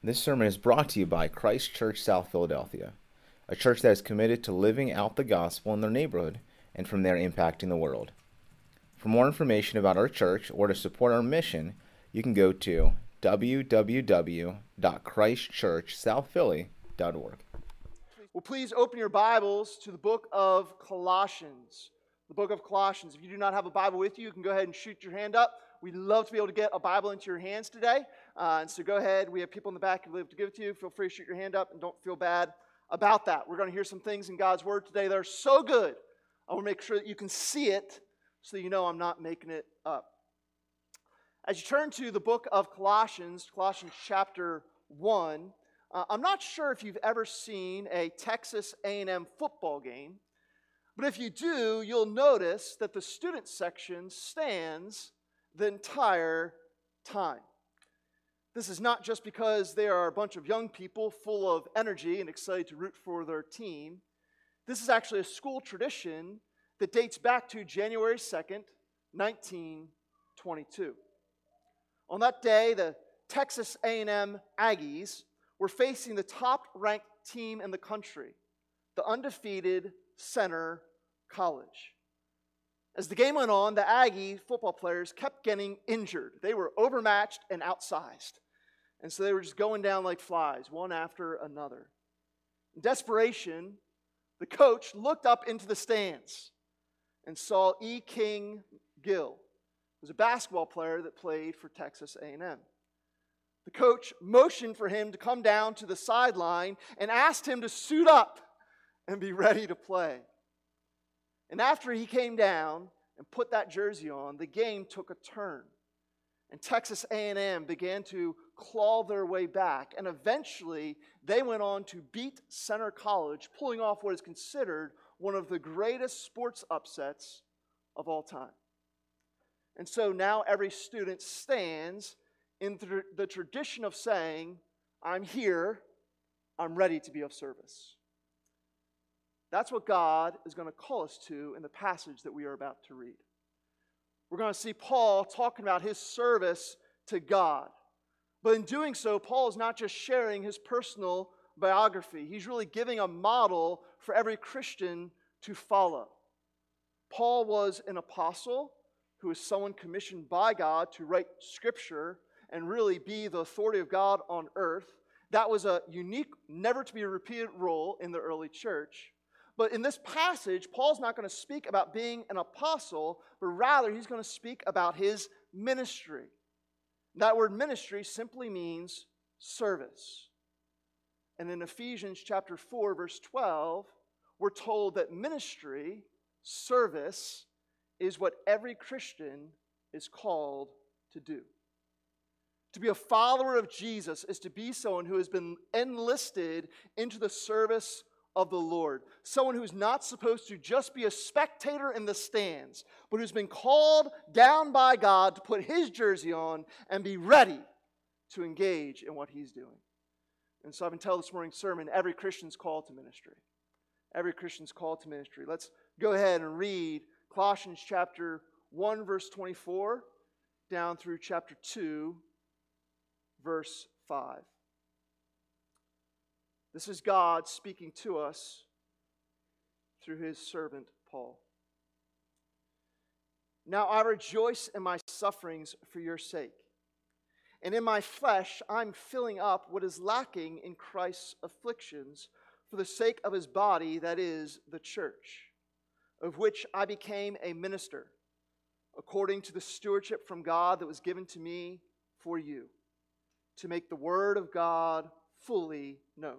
This sermon is brought to you by Christ Church South Philadelphia, a church that is committed to living out the gospel in their neighborhood and from there impacting the world. For more information about our church or to support our mission, you can go to www.christchurchsouthphilly.org. Well, please open your Bibles to the book of Colossians. The book of Colossians. If you do not have a Bible with you, you can go ahead and shoot your hand up. We'd love to be able to get a Bible into your hands today. Uh, and so go ahead. We have people in the back who live to give it to you. Feel free to shoot your hand up and don't feel bad about that. We're going to hear some things in God's Word today that are so good. I want to make sure that you can see it so you know I'm not making it up. As you turn to the book of Colossians, Colossians chapter 1, uh, I'm not sure if you've ever seen a Texas A&M football game, but if you do, you'll notice that the student section stands the entire time. This is not just because they are a bunch of young people full of energy and excited to root for their team. This is actually a school tradition that dates back to January 2nd, 1922. On that day, the Texas A&M Aggies were facing the top-ranked team in the country, the undefeated Centre College. As the game went on, the Aggie football players kept getting injured. They were overmatched and outsized. And so they were just going down like flies, one after another. In desperation, the coach looked up into the stands and saw E. King Gill, was a basketball player that played for Texas A&M. The coach motioned for him to come down to the sideline and asked him to suit up and be ready to play. And after he came down and put that jersey on, the game took a turn. And Texas A&M began to claw their way back, and eventually they went on to beat Centre College, pulling off what is considered one of the greatest sports upsets of all time. And so now every student stands in the tradition of saying, I'm here, I'm ready to be of service. That's what God is going to call us to in the passage that we are about to read. We're going to see Paul talking about his service to God. But in doing so, Paul is not just sharing his personal biography, he's really giving a model for every Christian to follow. Paul was an apostle who was someone commissioned by God to write scripture and really be the authority of God on earth. That was a unique, never to be repeated role in the early church. But in this passage, Paul's not going to speak about being an apostle, but rather he's going to speak about his ministry. That word ministry simply means service. And in Ephesians chapter 4 verse 12, we're told that ministry, service is what every Christian is called to do. To be a follower of Jesus is to be someone who has been enlisted into the service of the Lord. Someone who's not supposed to just be a spectator in the stands, but who's been called down by God to put his jersey on and be ready to engage in what he's doing. And so I've been telling this morning's sermon every Christian's called to ministry. Every Christian's called to ministry. Let's go ahead and read Colossians chapter 1, verse 24, down through chapter 2, verse 5. This is God speaking to us through his servant Paul. Now I rejoice in my sufferings for your sake. And in my flesh, I'm filling up what is lacking in Christ's afflictions for the sake of his body, that is, the church, of which I became a minister, according to the stewardship from God that was given to me for you, to make the word of God fully known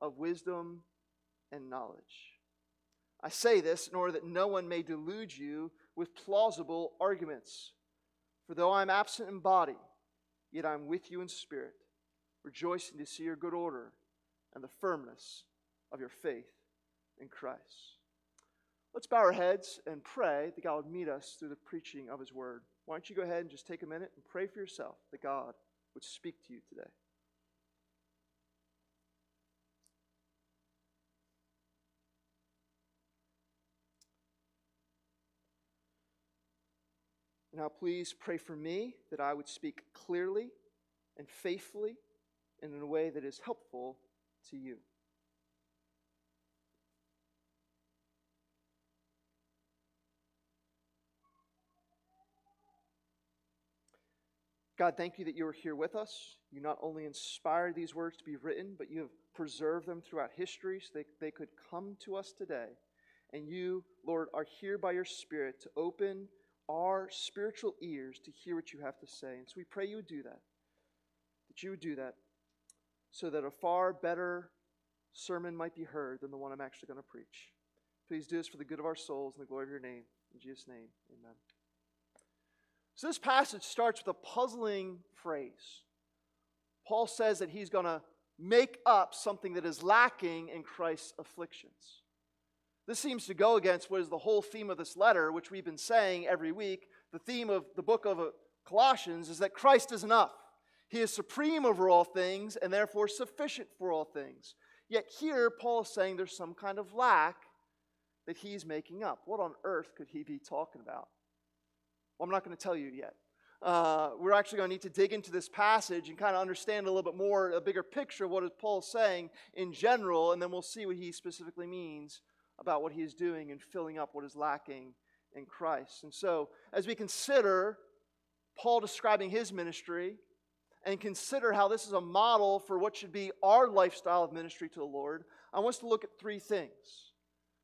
of wisdom and knowledge. I say this in order that no one may delude you with plausible arguments. For though I am absent in body, yet I am with you in spirit, rejoicing to see your good order and the firmness of your faith in Christ. Let's bow our heads and pray that God would meet us through the preaching of His word. Why don't you go ahead and just take a minute and pray for yourself that God would speak to you today? Now, please pray for me that I would speak clearly and faithfully and in a way that is helpful to you. God, thank you that you are here with us. You not only inspired these words to be written, but you have preserved them throughout history so they, they could come to us today. And you, Lord, are here by your Spirit to open our spiritual ears to hear what you have to say. And so we pray you would do that. That you would do that so that a far better sermon might be heard than the one I'm actually going to preach. Please do this for the good of our souls and the glory of your name. In Jesus' name, amen. So this passage starts with a puzzling phrase. Paul says that he's going to make up something that is lacking in Christ's afflictions. This seems to go against what is the whole theme of this letter, which we've been saying every week. The theme of the book of uh, Colossians is that Christ is enough. He is supreme over all things and therefore sufficient for all things. Yet here, Paul is saying there's some kind of lack that he's making up. What on earth could he be talking about? Well, I'm not going to tell you yet. Uh, we're actually going to need to dig into this passage and kind of understand a little bit more, a bigger picture of what is Paul saying in general, and then we'll see what he specifically means about what he is doing and filling up what is lacking in Christ. And so, as we consider Paul describing his ministry and consider how this is a model for what should be our lifestyle of ministry to the Lord, I want us to look at three things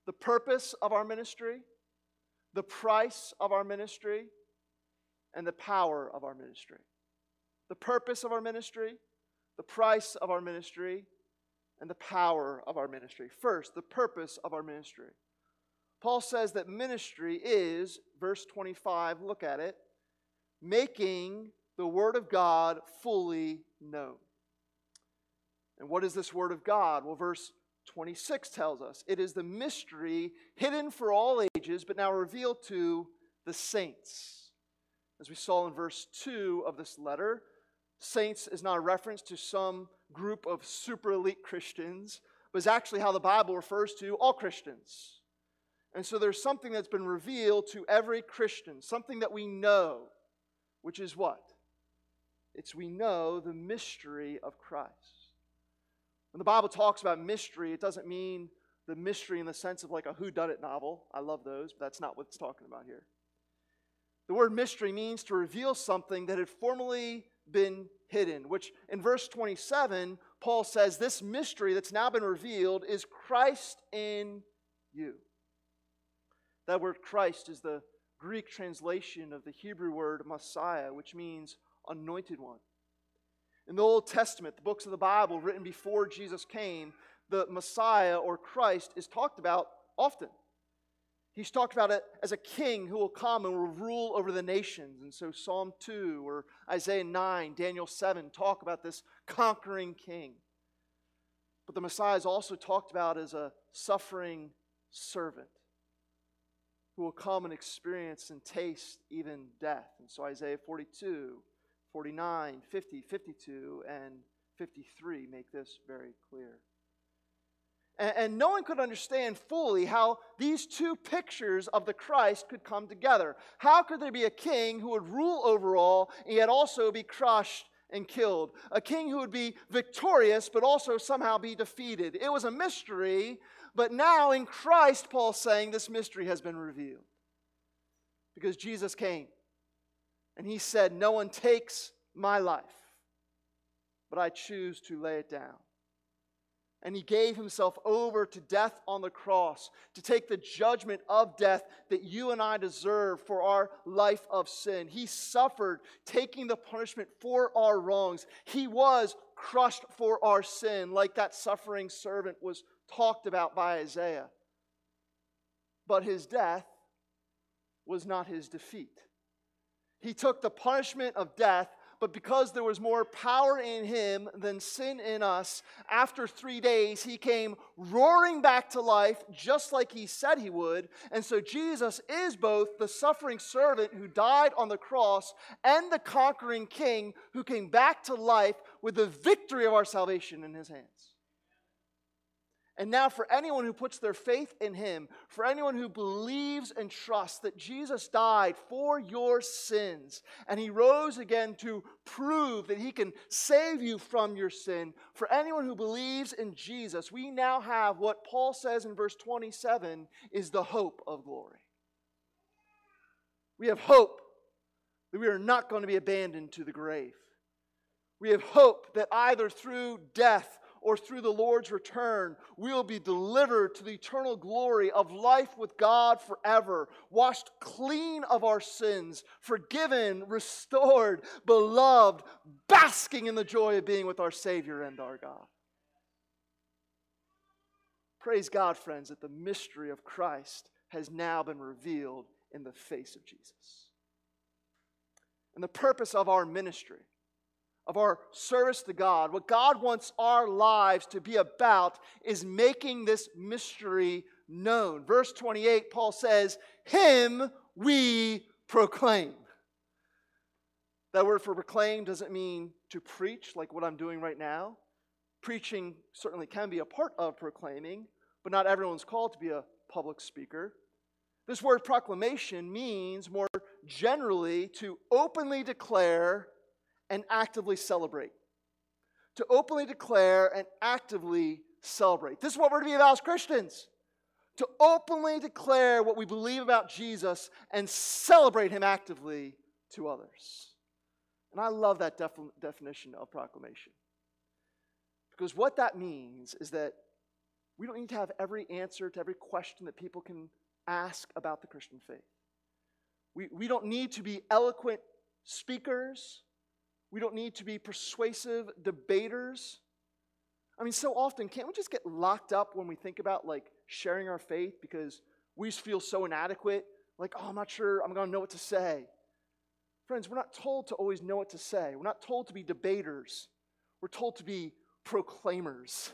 the purpose of our ministry, the price of our ministry, and the power of our ministry. The purpose of our ministry, the price of our ministry, and the power of our ministry. First, the purpose of our ministry. Paul says that ministry is, verse 25, look at it, making the Word of God fully known. And what is this Word of God? Well, verse 26 tells us it is the mystery hidden for all ages, but now revealed to the saints. As we saw in verse 2 of this letter, saints is not a reference to some group of super elite Christians, but actually how the Bible refers to all Christians. And so there's something that's been revealed to every Christian, something that we know, which is what? It's we know the mystery of Christ. When the Bible talks about mystery, it doesn't mean the mystery in the sense of like a whodunit novel. I love those, but that's not what it's talking about here. The word mystery means to reveal something that had formerly been hidden, which in verse 27, Paul says this mystery that's now been revealed is Christ in you. That word Christ is the Greek translation of the Hebrew word Messiah, which means anointed one. In the Old Testament, the books of the Bible written before Jesus came, the Messiah or Christ is talked about often. He's talked about it as a king who will come and will rule over the nations. And so Psalm 2 or Isaiah 9, Daniel 7 talk about this conquering king. But the Messiah is also talked about as a suffering servant who will come and experience and taste even death. And so Isaiah 42, 49, 50, 52, and 53 make this very clear. And, no one could understand fully how these two pictures of the Christ could come together. How could there be a king who would rule over all and yet also be crushed and killed? A king who would be victorious but also somehow be defeated. It was a mystery, but now in Christ, Paul's saying this mystery has been revealed. because Jesus came and he said, No one takes my life, but I choose to lay it down. And he gave himself over to death on the cross to take the judgment of death that you and I deserve for our life of sin. He suffered, taking the punishment for our wrongs. He was crushed for our sin, like that suffering servant was talked about by Isaiah. But his death was not his defeat. He took the punishment of death, but because there was more power in him than sin in us, after three days he came roaring back to life, just like he said he would. And so Jesus is both the suffering servant who died on the cross and the conquering king who came back to life with the victory of our salvation in his hands. And now, for anyone who puts their faith in him, for anyone who believes and trusts that Jesus died for your sins and he rose again to prove that he can save you from your sin, for anyone who believes in Jesus, we now have what Paul says in verse 27 is the hope of glory. We have hope that we are not going to be abandoned to the grave. We have hope that either through death or through the Lord's return, we will be delivered to the eternal glory of life with God forever, washed clean of our sins, forgiven, restored, beloved, basking in the joy of being with our Savior and our God. Praise God, friends, that the mystery of Christ has now been revealed in the face of Jesus. And the purpose of our ministry of our service to God, what God wants our lives to be about is making this mystery known. Verse 28, Paul says, Him we proclaim. That word for proclaim doesn't mean to preach like what I'm doing right now. Preaching certainly can be a part of proclaiming, but not everyone's called to be a public speaker. This word proclamation means more generally to openly declare and actively celebrate. To openly declare and actively celebrate. This is what we're to be about as Christians. To openly declare what we believe about Jesus and celebrate him actively to others. And I love that def- definition of proclamation. Because what that means is that we don't need to have every answer to every question that people can ask about the Christian faith. We, we don't need to be eloquent speakers. We don't need to be persuasive debaters. I mean, so often, can't we just get locked up when we think about like sharing our faith because we just feel so inadequate? Like, oh, I'm not sure I'm going to know what to say. Friends, we're not told to always know what to say. We're not told to be debaters. We're told to be proclaimers.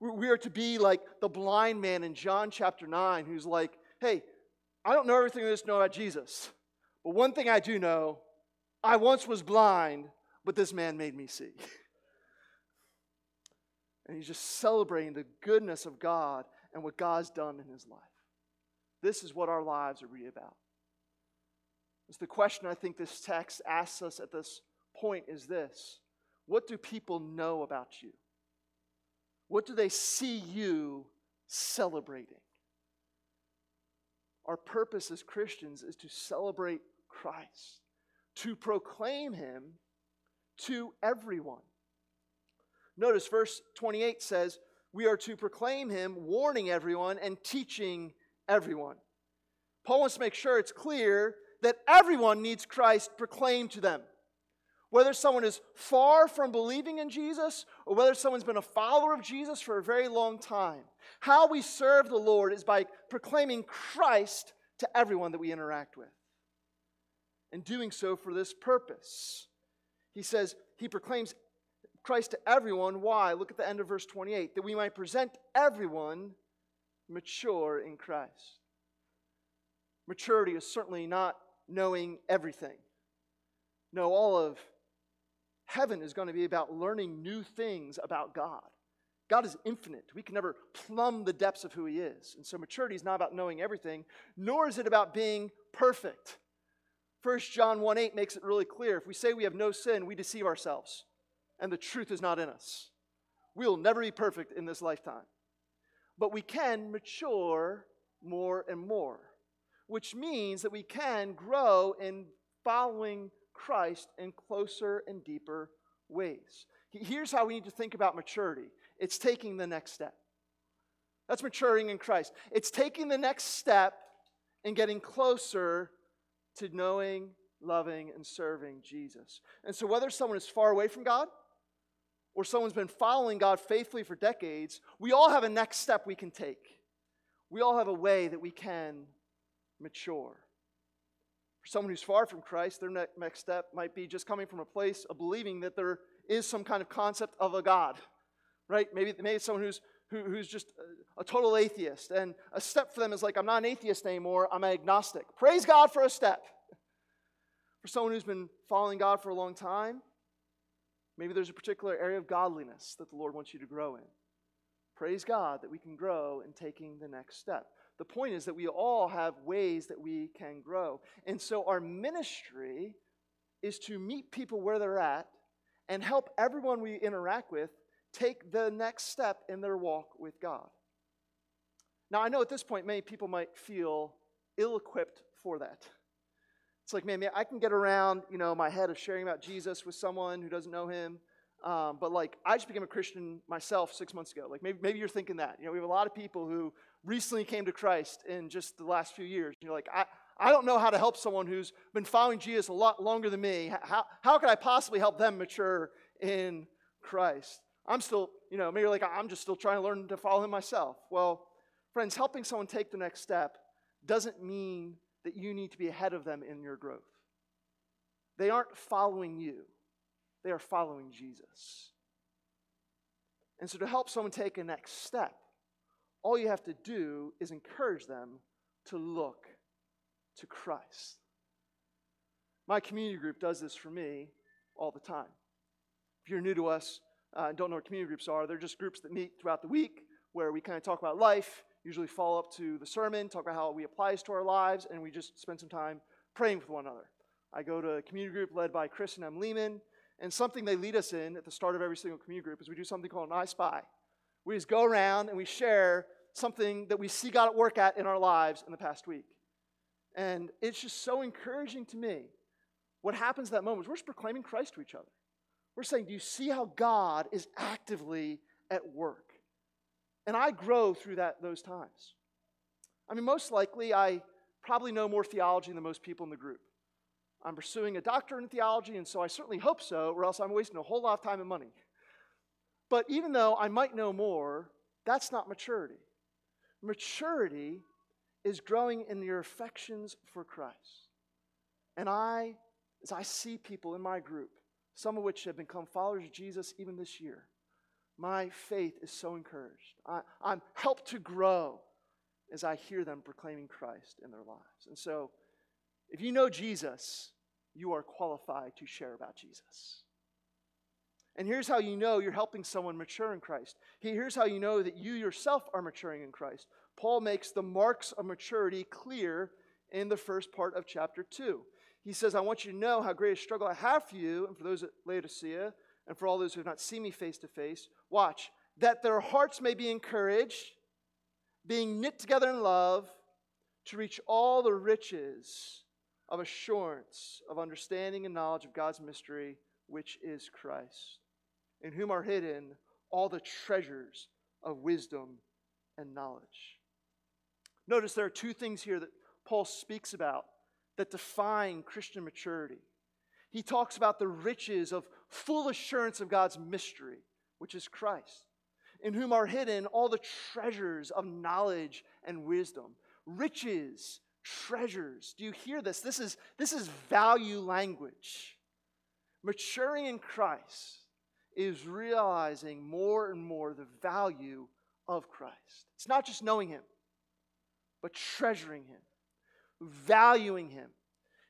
We are to be like the blind man in John chapter 9 who's like, hey, I don't know everything there is to know about Jesus, but one thing I do know I once was blind, but this man made me see. and he's just celebrating the goodness of God and what God's done in his life. This is what our lives are really about. It's the question I think this text asks us at this point is this What do people know about you? What do they see you celebrating? Our purpose as Christians is to celebrate Christ to proclaim him to everyone. Notice verse 28 says, We are to proclaim him, warning everyone and teaching everyone. Paul wants to make sure it's clear that everyone needs Christ proclaimed to them. Whether someone is far from believing in Jesus or whether someone's been a follower of Jesus for a very long time, how we serve the Lord is by proclaiming Christ to everyone that we interact with and doing so for this purpose. He says, He proclaims Christ to everyone. Why? Look at the end of verse 28 that we might present everyone mature in Christ. Maturity is certainly not knowing everything. No, all of heaven is going to be about learning new things about God. God is infinite. We can never plumb the depths of who He is. And so maturity is not about knowing everything, nor is it about being perfect. 1 John 1 8 makes it really clear. If we say we have no sin, we deceive ourselves, and the truth is not in us. We will never be perfect in this lifetime. But we can mature more and more. which means that we can grow in following Christ in closer and deeper ways. Here's how we need to think about maturity it's taking the next step. That's maturing in Christ. It's taking the next step and getting closer to knowing, loving, and serving Jesus. And so, whether someone is far away from God or someone's been following God faithfully for decades, we all have a next step we can take. We all have a way that we can mature. For someone who's far from Christ, their next step might be just coming from a place of believing that there is some kind of concept of a God, right? Maybe, maybe someone who's, who, who's just a, a total atheist. And a step for them is like, I'm not an atheist anymore, I'm an agnostic. Praise God for a step. For someone who's been following God for a long time, maybe there's a particular area of godliness that the Lord wants you to grow in. Praise God that we can grow in taking the next step. The point is that we all have ways that we can grow. And so our ministry is to meet people where they're at and help everyone we interact with take the next step in their walk with God. Now, I know at this point, many people might feel ill equipped for that. It's like, man, man, I can get around, you know, my head of sharing about Jesus with someone who doesn't know him. Um, but like, I just became a Christian myself six months ago. Like, maybe, maybe you're thinking that. You know, we have a lot of people who recently came to Christ in just the last few years. You're like, I, I don't know how to help someone who's been following Jesus a lot longer than me. How, how can I possibly help them mature in Christ? I'm still, you know, maybe like I'm just still trying to learn to follow him myself. Well, friends, helping someone take the next step doesn't mean that you need to be ahead of them in your growth. They aren't following you, they are following Jesus. And so, to help someone take a next step, all you have to do is encourage them to look to Christ. My community group does this for me all the time. If you're new to us uh, don't know what community groups are, they're just groups that meet throughout the week where we kind of talk about life, usually follow up to the sermon, talk about how it applies to our lives, and we just spend some time praying with one another. I go to a community group led by Chris and M. Lehman, and something they lead us in at the start of every single community group is we do something called an I Spy. We just go around and we share something that we see God at work at in our lives in the past week. And it's just so encouraging to me. What happens at that moment we're just proclaiming Christ to each other. We're saying, Do you see how God is actively at work? And I grow through that, those times. I mean, most likely, I probably know more theology than most people in the group. I'm pursuing a doctorate in theology, and so I certainly hope so, or else I'm wasting a whole lot of time and money. But even though I might know more, that's not maturity. Maturity is growing in your affections for Christ. And I, as I see people in my group, some of which have become followers of Jesus even this year, my faith is so encouraged. I, I'm helped to grow as I hear them proclaiming Christ in their lives. And so, if you know Jesus, you are qualified to share about Jesus. And here's how you know you're helping someone mature in Christ. Here's how you know that you yourself are maturing in Christ. Paul makes the marks of maturity clear in the first part of chapter 2. He says, I want you to know how great a struggle I have for you, and for those at Laodicea, and for all those who have not seen me face to face. Watch, that their hearts may be encouraged, being knit together in love, to reach all the riches of assurance, of understanding and knowledge of God's mystery, which is Christ, in whom are hidden all the treasures of wisdom and knowledge. Notice there are two things here that Paul speaks about that define Christian maturity. He talks about the riches of full assurance of God's mystery, which is Christ, in whom are hidden all the treasures of knowledge and wisdom. Riches, treasures. Do you hear this? This is, this is value language. Maturing in Christ is realizing more and more the value of Christ. It's not just knowing Him, but treasuring Him, valuing Him,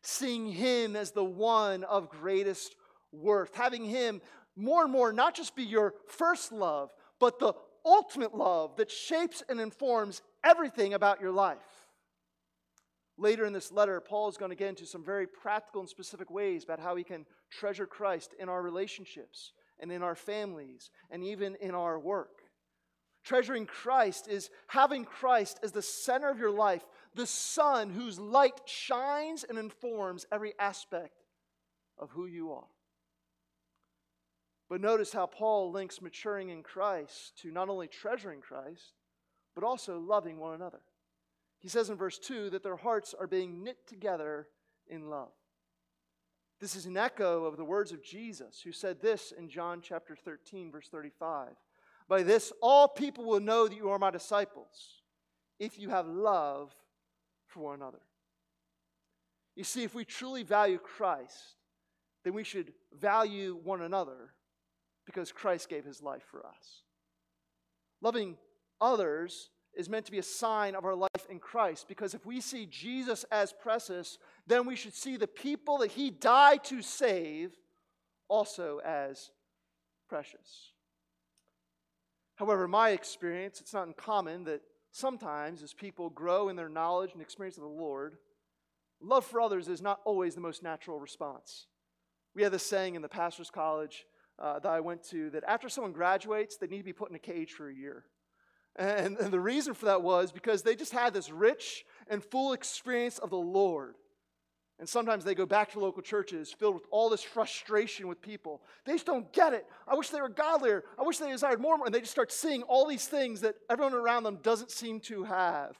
seeing Him as the one of greatest worth, having Him more and more not just be your first love, but the ultimate love that shapes and informs everything about your life. Later in this letter, Paul is going to get into some very practical and specific ways about how we can treasure Christ in our relationships and in our families and even in our work. Treasuring Christ is having Christ as the center of your life, the sun whose light shines and informs every aspect of who you are. But notice how Paul links maturing in Christ to not only treasuring Christ, but also loving one another. He says in verse 2 that their hearts are being knit together in love. This is an echo of the words of Jesus, who said this in John chapter 13, verse 35. By this, all people will know that you are my disciples, if you have love for one another. You see, if we truly value Christ, then we should value one another because Christ gave his life for us. Loving others is meant to be a sign of our life in Christ because if we see Jesus as precious, then we should see the people that he died to save also as precious. However, in my experience, it's not uncommon that sometimes as people grow in their knowledge and experience of the Lord, love for others is not always the most natural response. We had this saying in the pastor's college uh, that I went to that after someone graduates, they need to be put in a cage for a year. And, and the reason for that was because they just had this rich and full experience of the Lord. And sometimes they go back to local churches filled with all this frustration with people. They just don't get it. I wish they were godlier. I wish they desired more. And they just start seeing all these things that everyone around them doesn't seem to have.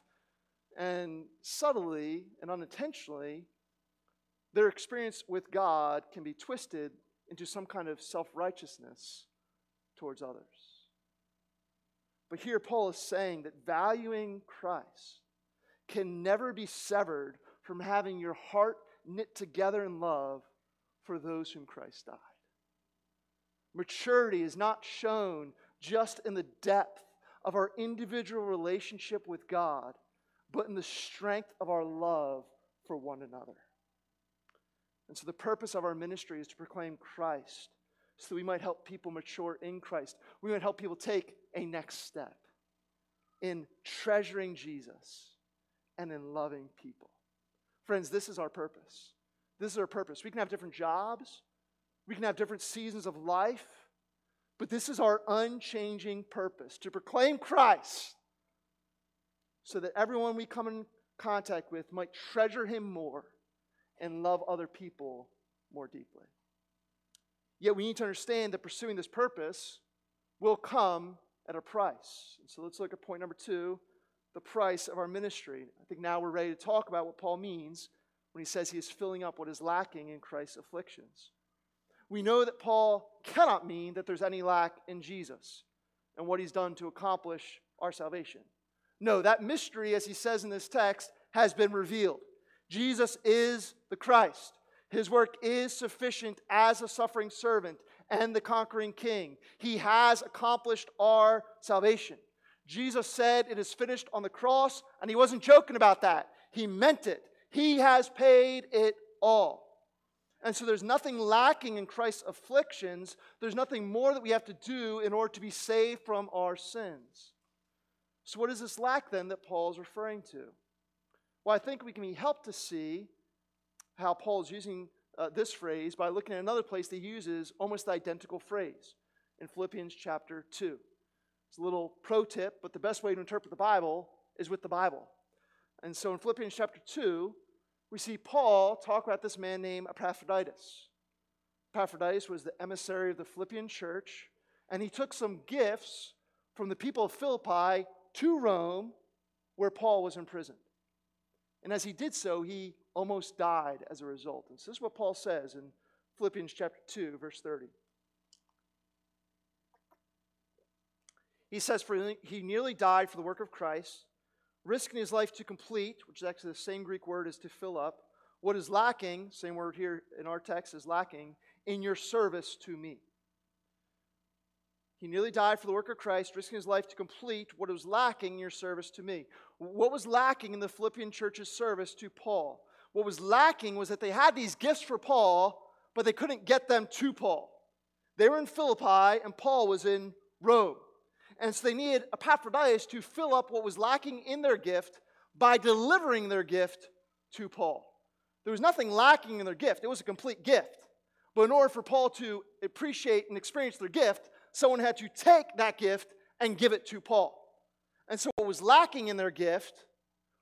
And subtly and unintentionally, their experience with God can be twisted into some kind of self righteousness towards others. But here, Paul is saying that valuing Christ can never be severed from having your heart knit together in love for those whom Christ died. Maturity is not shown just in the depth of our individual relationship with God, but in the strength of our love for one another. And so, the purpose of our ministry is to proclaim Christ so that we might help people mature in Christ. We might help people take a next step in treasuring Jesus and in loving people. Friends, this is our purpose. This is our purpose. We can have different jobs, we can have different seasons of life, but this is our unchanging purpose to proclaim Christ so that everyone we come in contact with might treasure him more and love other people more deeply. Yet we need to understand that pursuing this purpose will come at a price. And so let's look at point number two the price of our ministry. I think now we're ready to talk about what Paul means when he says he is filling up what is lacking in Christ's afflictions. We know that Paul cannot mean that there's any lack in Jesus and what he's done to accomplish our salvation. No, that mystery, as he says in this text, has been revealed. Jesus is the Christ. His work is sufficient as a suffering servant and the conquering king. He has accomplished our salvation. Jesus said it is finished on the cross, and he wasn't joking about that. He meant it. He has paid it all. And so there's nothing lacking in Christ's afflictions. There's nothing more that we have to do in order to be saved from our sins. So, what is this lack then that Paul is referring to? Well, I think we can be helped to see how Paul is using uh, this phrase by looking at another place that he uses almost identical phrase in Philippians chapter 2. It's a little pro tip, but the best way to interpret the Bible is with the Bible. And so in Philippians chapter 2, we see Paul talk about this man named Epaphroditus. Epaphroditus was the emissary of the Philippian church, and he took some gifts from the people of Philippi to Rome, where Paul was imprisoned. And as he did so, he almost died as a result. And so this is what Paul says in Philippians chapter 2, verse 30. He says, For he nearly died for the work of Christ, risking his life to complete, which is actually the same Greek word as to fill up, what is lacking, same word here in our text is lacking, in your service to me. He nearly died for the work of Christ, risking his life to complete what was lacking in your service to me. What was lacking in the Philippian church's service to Paul? What was lacking was that they had these gifts for Paul, but they couldn't get them to Paul. They were in Philippi, and Paul was in Rome. And so they needed Epaphroditus to fill up what was lacking in their gift by delivering their gift to Paul. There was nothing lacking in their gift, it was a complete gift. But in order for Paul to appreciate and experience their gift, someone had to take that gift and give it to Paul. And so, what was lacking in their gift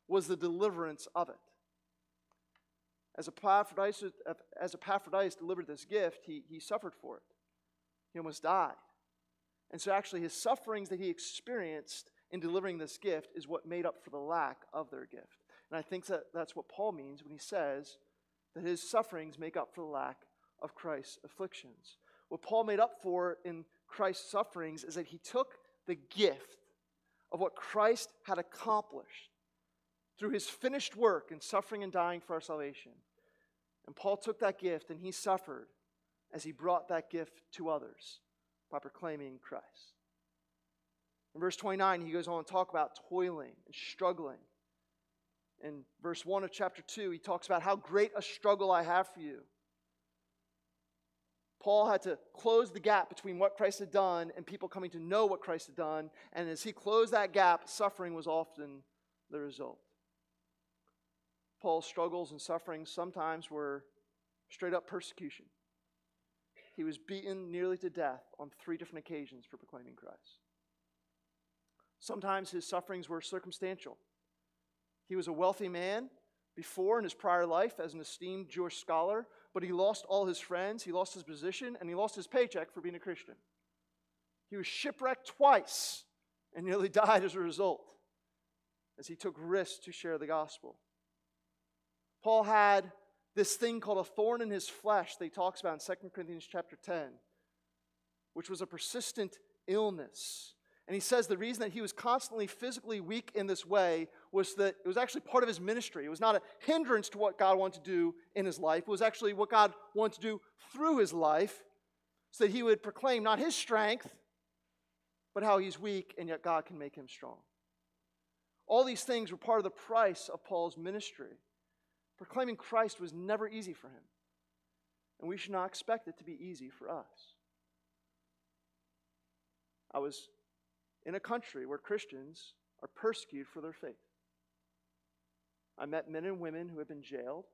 was the deliverance of it. As Epaphroditus, as Epaphroditus delivered this gift, he, he suffered for it. He almost died. And so, actually, his sufferings that he experienced in delivering this gift is what made up for the lack of their gift. And I think that that's what Paul means when he says that his sufferings make up for the lack of Christ's afflictions. What Paul made up for in Christ's sufferings is that he took the gift of what Christ had accomplished through his finished work in suffering and dying for our salvation. And Paul took that gift and he suffered as he brought that gift to others by proclaiming Christ. In verse 29, he goes on to talk about toiling and struggling. In verse 1 of chapter 2, he talks about how great a struggle I have for you. Paul had to close the gap between what Christ had done and people coming to know what Christ had done. And as he closed that gap, suffering was often the result. Paul's struggles and sufferings sometimes were straight up persecution. He was beaten nearly to death on three different occasions for proclaiming Christ. Sometimes his sufferings were circumstantial. He was a wealthy man before in his prior life as an esteemed Jewish scholar, but he lost all his friends, he lost his position, and he lost his paycheck for being a Christian. He was shipwrecked twice and nearly died as a result as he took risks to share the gospel. Paul had this thing called a thorn in his flesh that he talks about in 2 Corinthians chapter 10, which was a persistent illness and he says the reason that he was constantly physically weak in this way was that it was actually part of his ministry. It was not a hindrance to what God wanted to do in his life. It was actually what God wanted to do through his life so that he would proclaim not his strength, but how he's weak and yet God can make him strong. All these things were part of the price of Paul's ministry. Proclaiming Christ was never easy for him. And we should not expect it to be easy for us. I was in a country where Christians are persecuted for their faith. I met men and women who have been jailed,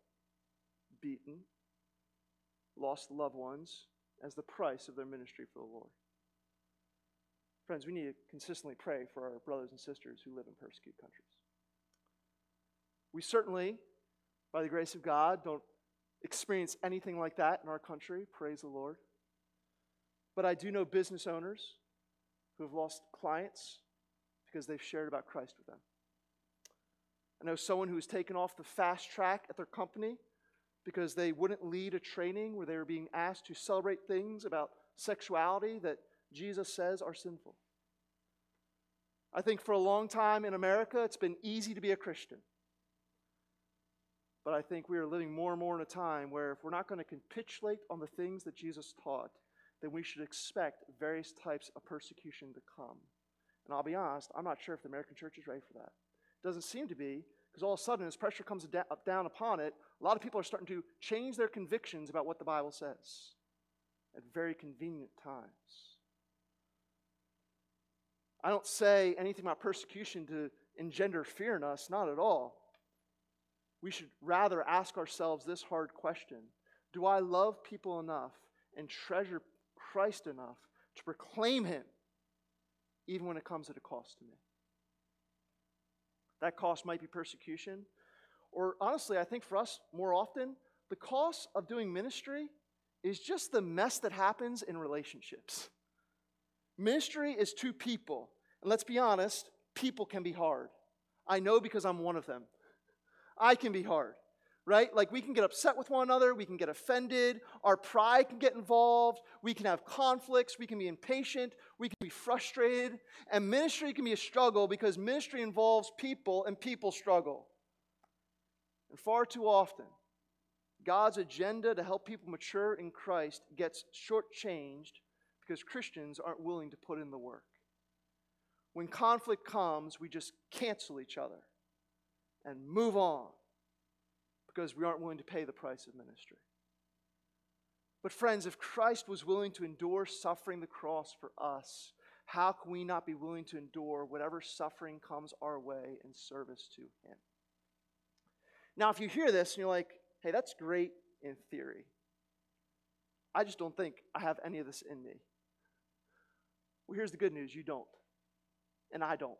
beaten, lost loved ones as the price of their ministry for the Lord. Friends, we need to consistently pray for our brothers and sisters who live in persecuted countries. We certainly, by the grace of God, don't experience anything like that in our country. Praise the Lord. But I do know business owners who have lost clients because they've shared about Christ with them. I know someone who was taken off the fast track at their company because they wouldn't lead a training where they were being asked to celebrate things about sexuality that Jesus says are sinful. I think for a long time in America, it's been easy to be a Christian. But I think we are living more and more in a time where if we're not going to capitulate on the things that Jesus taught, then we should expect various types of persecution to come. And I'll be honest, I'm not sure if the American church is ready for that. It doesn't seem to be, because all of a sudden, as pressure comes down upon it, a lot of people are starting to change their convictions about what the Bible says at very convenient times. I don't say anything about persecution to engender fear in us, not at all. We should rather ask ourselves this hard question Do I love people enough and treasure Christ enough to proclaim him, even when it comes at a cost to me. That cost might be persecution, or honestly, I think for us more often, the cost of doing ministry is just the mess that happens in relationships. Ministry is to people. And let's be honest, people can be hard. I know because I'm one of them. I can be hard right? Like we can get upset with one another, we can get offended, our pride can get involved, we can have conflicts, we can be impatient, we can be frustrated, and ministry can be a struggle because ministry involves people and people struggle. And far too often, God's agenda to help people mature in Christ gets shortchanged because Christians aren't willing to put in the work. When conflict comes, we just cancel each other and move on because we aren't willing to pay the price of ministry. But, friends, if Christ was willing to endure suffering the cross for us, how can we not be willing to endure whatever suffering comes our way in service to Him? Now, if you hear this and you're like, hey, that's great in theory, I just don't think I have any of this in me. Well, here's the good news you don't. And I don't.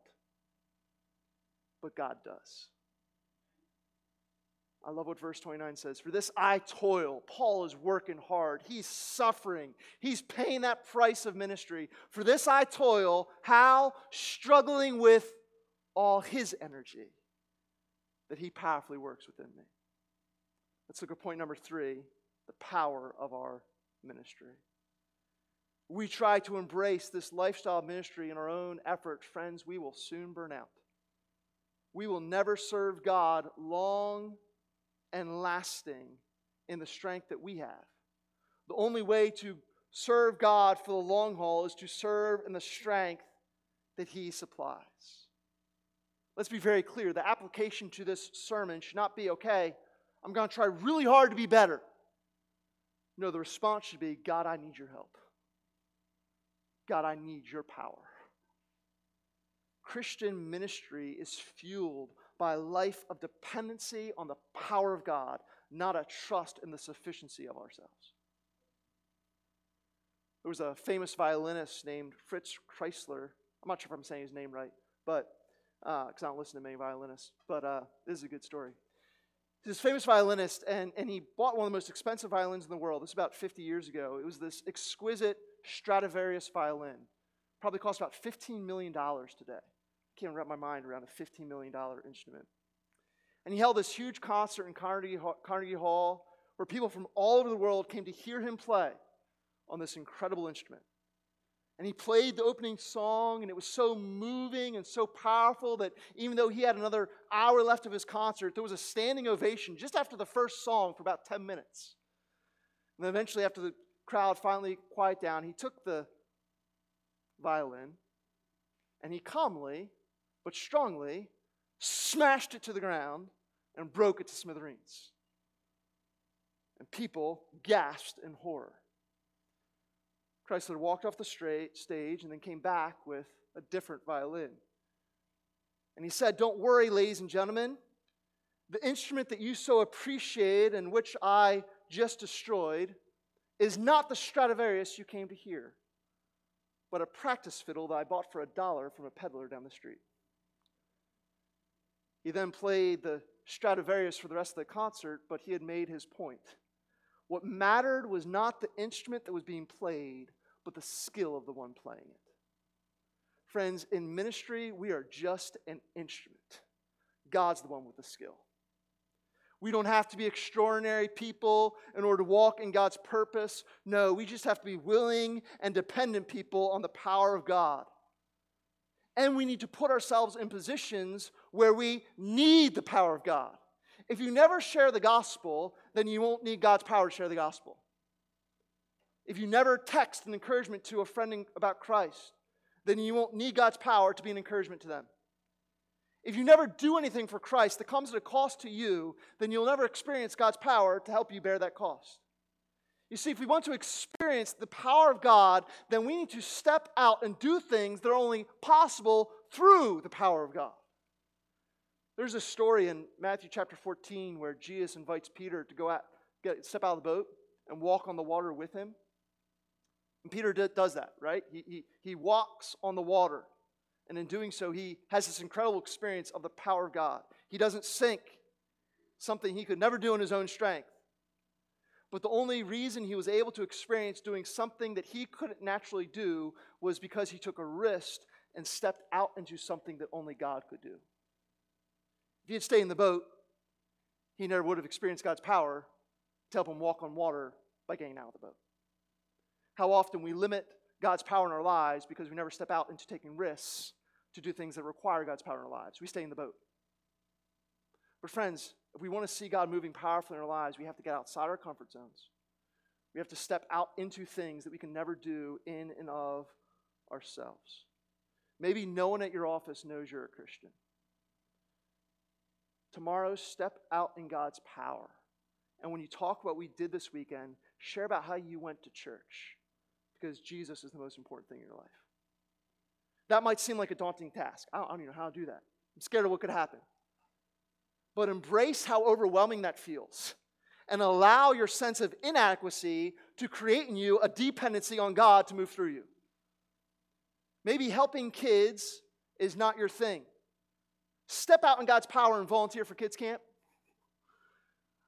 But God does. I love what verse 29 says. For this I toil. Paul is working hard. He's suffering. He's paying that price of ministry. For this I toil. How? Struggling with all his energy that he powerfully works within me. Let's look at point number three the power of our ministry. We try to embrace this lifestyle ministry in our own effort, friends, we will soon burn out. We will never serve God long and lasting in the strength that we have. The only way to serve God for the long haul is to serve in the strength that He supplies. Let's be very clear the application to this sermon should not be okay, I'm going to try really hard to be better. No, the response should be God, I need your help. God, I need your power. Christian ministry is fueled by a life of dependency on the power of God, not a trust in the sufficiency of ourselves. There was a famous violinist named Fritz Kreisler. I'm not sure if I'm saying his name right, but because uh, I don't listen to many violinists, but uh, this is a good story. This famous violinist, and, and he bought one of the most expensive violins in the world. This was about 50 years ago. It was this exquisite Stradivarius violin. Probably cost about $15 million today can't wrap my mind around a $15 million instrument. And he held this huge concert in Carnegie Hall, where people from all over the world came to hear him play on this incredible instrument. And he played the opening song, and it was so moving and so powerful that even though he had another hour left of his concert, there was a standing ovation just after the first song for about 10 minutes. And then eventually, after the crowd finally quieted down, he took the violin and he calmly but strongly, smashed it to the ground and broke it to smithereens. And people gasped in horror. Kreisler walked off the stage and then came back with a different violin. And he said, Don't worry, ladies and gentlemen. The instrument that you so appreciate and which I just destroyed is not the Stradivarius you came to hear, but a practice fiddle that I bought for a dollar from a peddler down the street. He then played the Stradivarius for the rest of the concert, but he had made his point. What mattered was not the instrument that was being played, but the skill of the one playing it. Friends, in ministry, we are just an instrument. God's the one with the skill. We don't have to be extraordinary people in order to walk in God's purpose. No, we just have to be willing and dependent people on the power of God. And we need to put ourselves in positions where we need the power of God. If you never share the gospel, then you won't need God's power to share the gospel. If you never text an encouragement to a friend about Christ, then you won't need God's power to be an encouragement to them. If you never do anything for Christ that comes at a cost to you, then you'll never experience God's power to help you bear that cost. You see, if we want to experience the power of God, then we need to step out and do things that are only possible through the power of God. There's a story in Matthew chapter 14 where Jesus invites Peter to go out, get, step out of the boat and walk on the water with him. And Peter does that, right? He, he, he walks on the water. And in doing so, he has this incredible experience of the power of God. He doesn't sink, something he could never do in his own strength. But the only reason he was able to experience doing something that he couldn't naturally do was because he took a risk and stepped out into something that only God could do. If he had stayed in the boat, he never would have experienced God's power to help him walk on water by getting out of the boat. How often we limit God's power in our lives because we never step out into taking risks to do things that require God's power in our lives. We stay in the boat. But, friends, if we want to see God moving powerfully in our lives, we have to get outside our comfort zones. We have to step out into things that we can never do in and of ourselves. Maybe no one at your office knows you're a Christian. Tomorrow, step out in God's power. And when you talk about what we did this weekend, share about how you went to church because Jesus is the most important thing in your life. That might seem like a daunting task. I don't, I don't even know how to do that. I'm scared of what could happen but embrace how overwhelming that feels and allow your sense of inadequacy to create in you a dependency on God to move through you. Maybe helping kids is not your thing. Step out in God's power and volunteer for kids camp.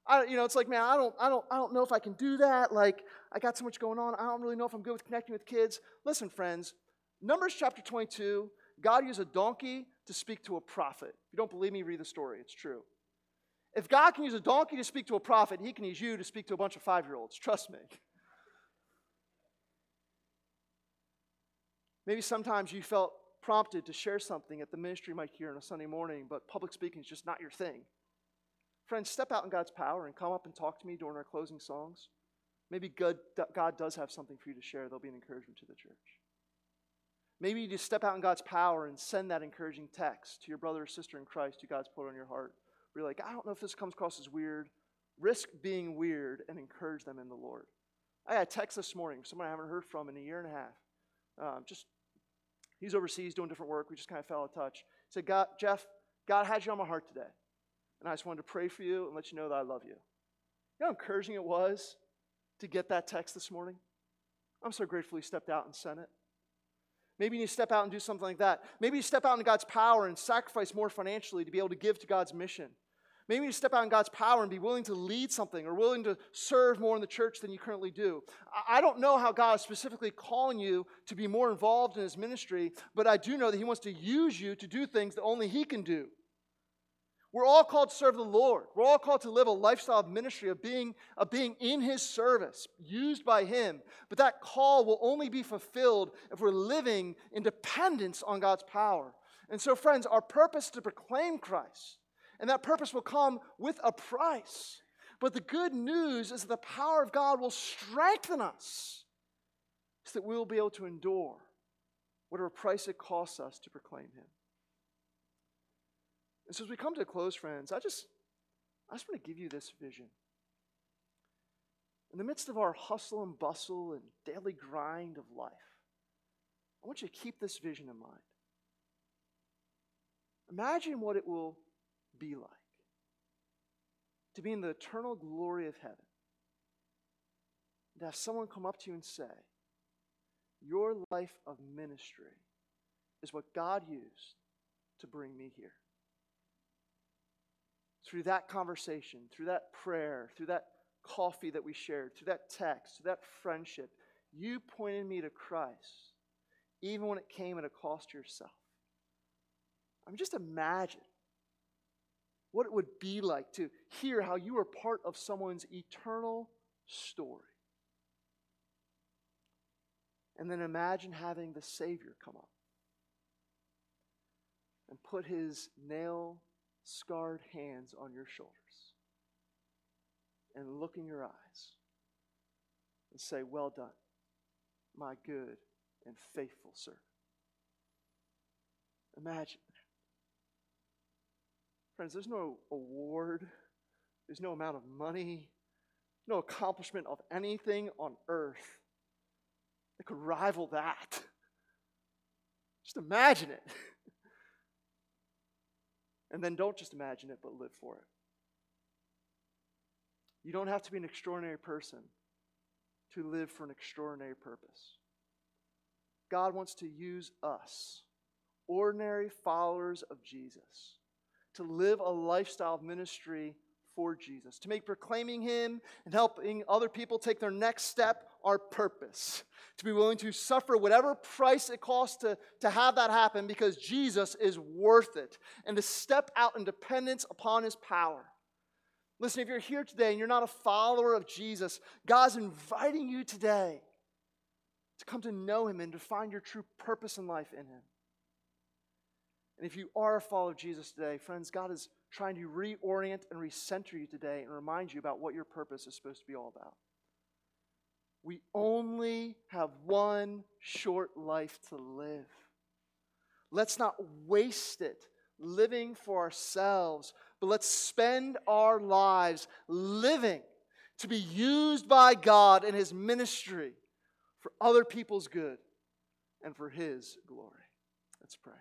I, you know, it's like, man, I don't, I don't, I don't know if I can do that. Like, I got so much going on. I don't really know if I'm good with connecting with kids. Listen, friends, Numbers chapter 22, God used a donkey to speak to a prophet. If you don't believe me, read the story. It's true. If God can use a donkey to speak to a prophet, he can use you to speak to a bunch of five year olds. Trust me. Maybe sometimes you felt prompted to share something at the ministry mic here on a Sunday morning, but public speaking is just not your thing. Friends, step out in God's power and come up and talk to me during our closing songs. Maybe God, God does have something for you to share There'll be an encouragement to the church. Maybe you just step out in God's power and send that encouraging text to your brother or sister in Christ who God's put on your heart. Where you're like, I don't know if this comes across as weird. Risk being weird and encourage them in the Lord. I had a text this morning, someone I haven't heard from in a year and a half. Um, just he's overseas doing different work. We just kind of fell of touch. He said, God, Jeff, God had you on my heart today. And I just wanted to pray for you and let you know that I love you. You know how encouraging it was to get that text this morning? I'm so grateful he stepped out and sent it. Maybe you need to step out and do something like that. Maybe you step out in God's power and sacrifice more financially to be able to give to God's mission. Maybe you step out in God's power and be willing to lead something or willing to serve more in the church than you currently do. I don't know how God is specifically calling you to be more involved in his ministry, but I do know that he wants to use you to do things that only he can do. We're all called to serve the Lord. We're all called to live a lifestyle of ministry, of being, of being in His service, used by Him. But that call will only be fulfilled if we're living in dependence on God's power. And so, friends, our purpose to proclaim Christ. And that purpose will come with a price. But the good news is that the power of God will strengthen us so that we will be able to endure whatever price it costs us to proclaim Him. And so as we come to a close, friends, I just I just want to give you this vision. In the midst of our hustle and bustle and daily grind of life, I want you to keep this vision in mind. Imagine what it will be like to be in the eternal glory of heaven. To have someone come up to you and say, Your life of ministry is what God used to bring me here through that conversation, through that prayer, through that coffee that we shared, through that text, through that friendship, you pointed me to Christ, even when it came at a cost to yourself. I mean, just imagine what it would be like to hear how you are part of someone's eternal story. And then imagine having the Savior come up and put his nail scarred hands on your shoulders and look in your eyes and say, Well done, my good and faithful servant. Imagine. Friends, there's no award, there's no amount of money, no accomplishment of anything on earth that could rival that. Just imagine it. And then don't just imagine it, but live for it. You don't have to be an extraordinary person to live for an extraordinary purpose. God wants to use us, ordinary followers of Jesus, to live a lifestyle of ministry for Jesus, to make proclaiming Him and helping other people take their next step our purpose. To be willing to suffer whatever price it costs to, to have that happen because Jesus is worth it, and to step out in dependence upon His power. Listen, if you're here today and you're not a follower of Jesus, God's inviting you today to come to know Him and to find your true purpose in life in Him. And if you are a follower of Jesus today, friends, God is trying to reorient and recenter you today and remind you about what your purpose is supposed to be all about. We only have one short life to live. Let's not waste it living for ourselves, but let's spend our lives living to be used by God in His ministry for other people's good and for His glory. Let's pray.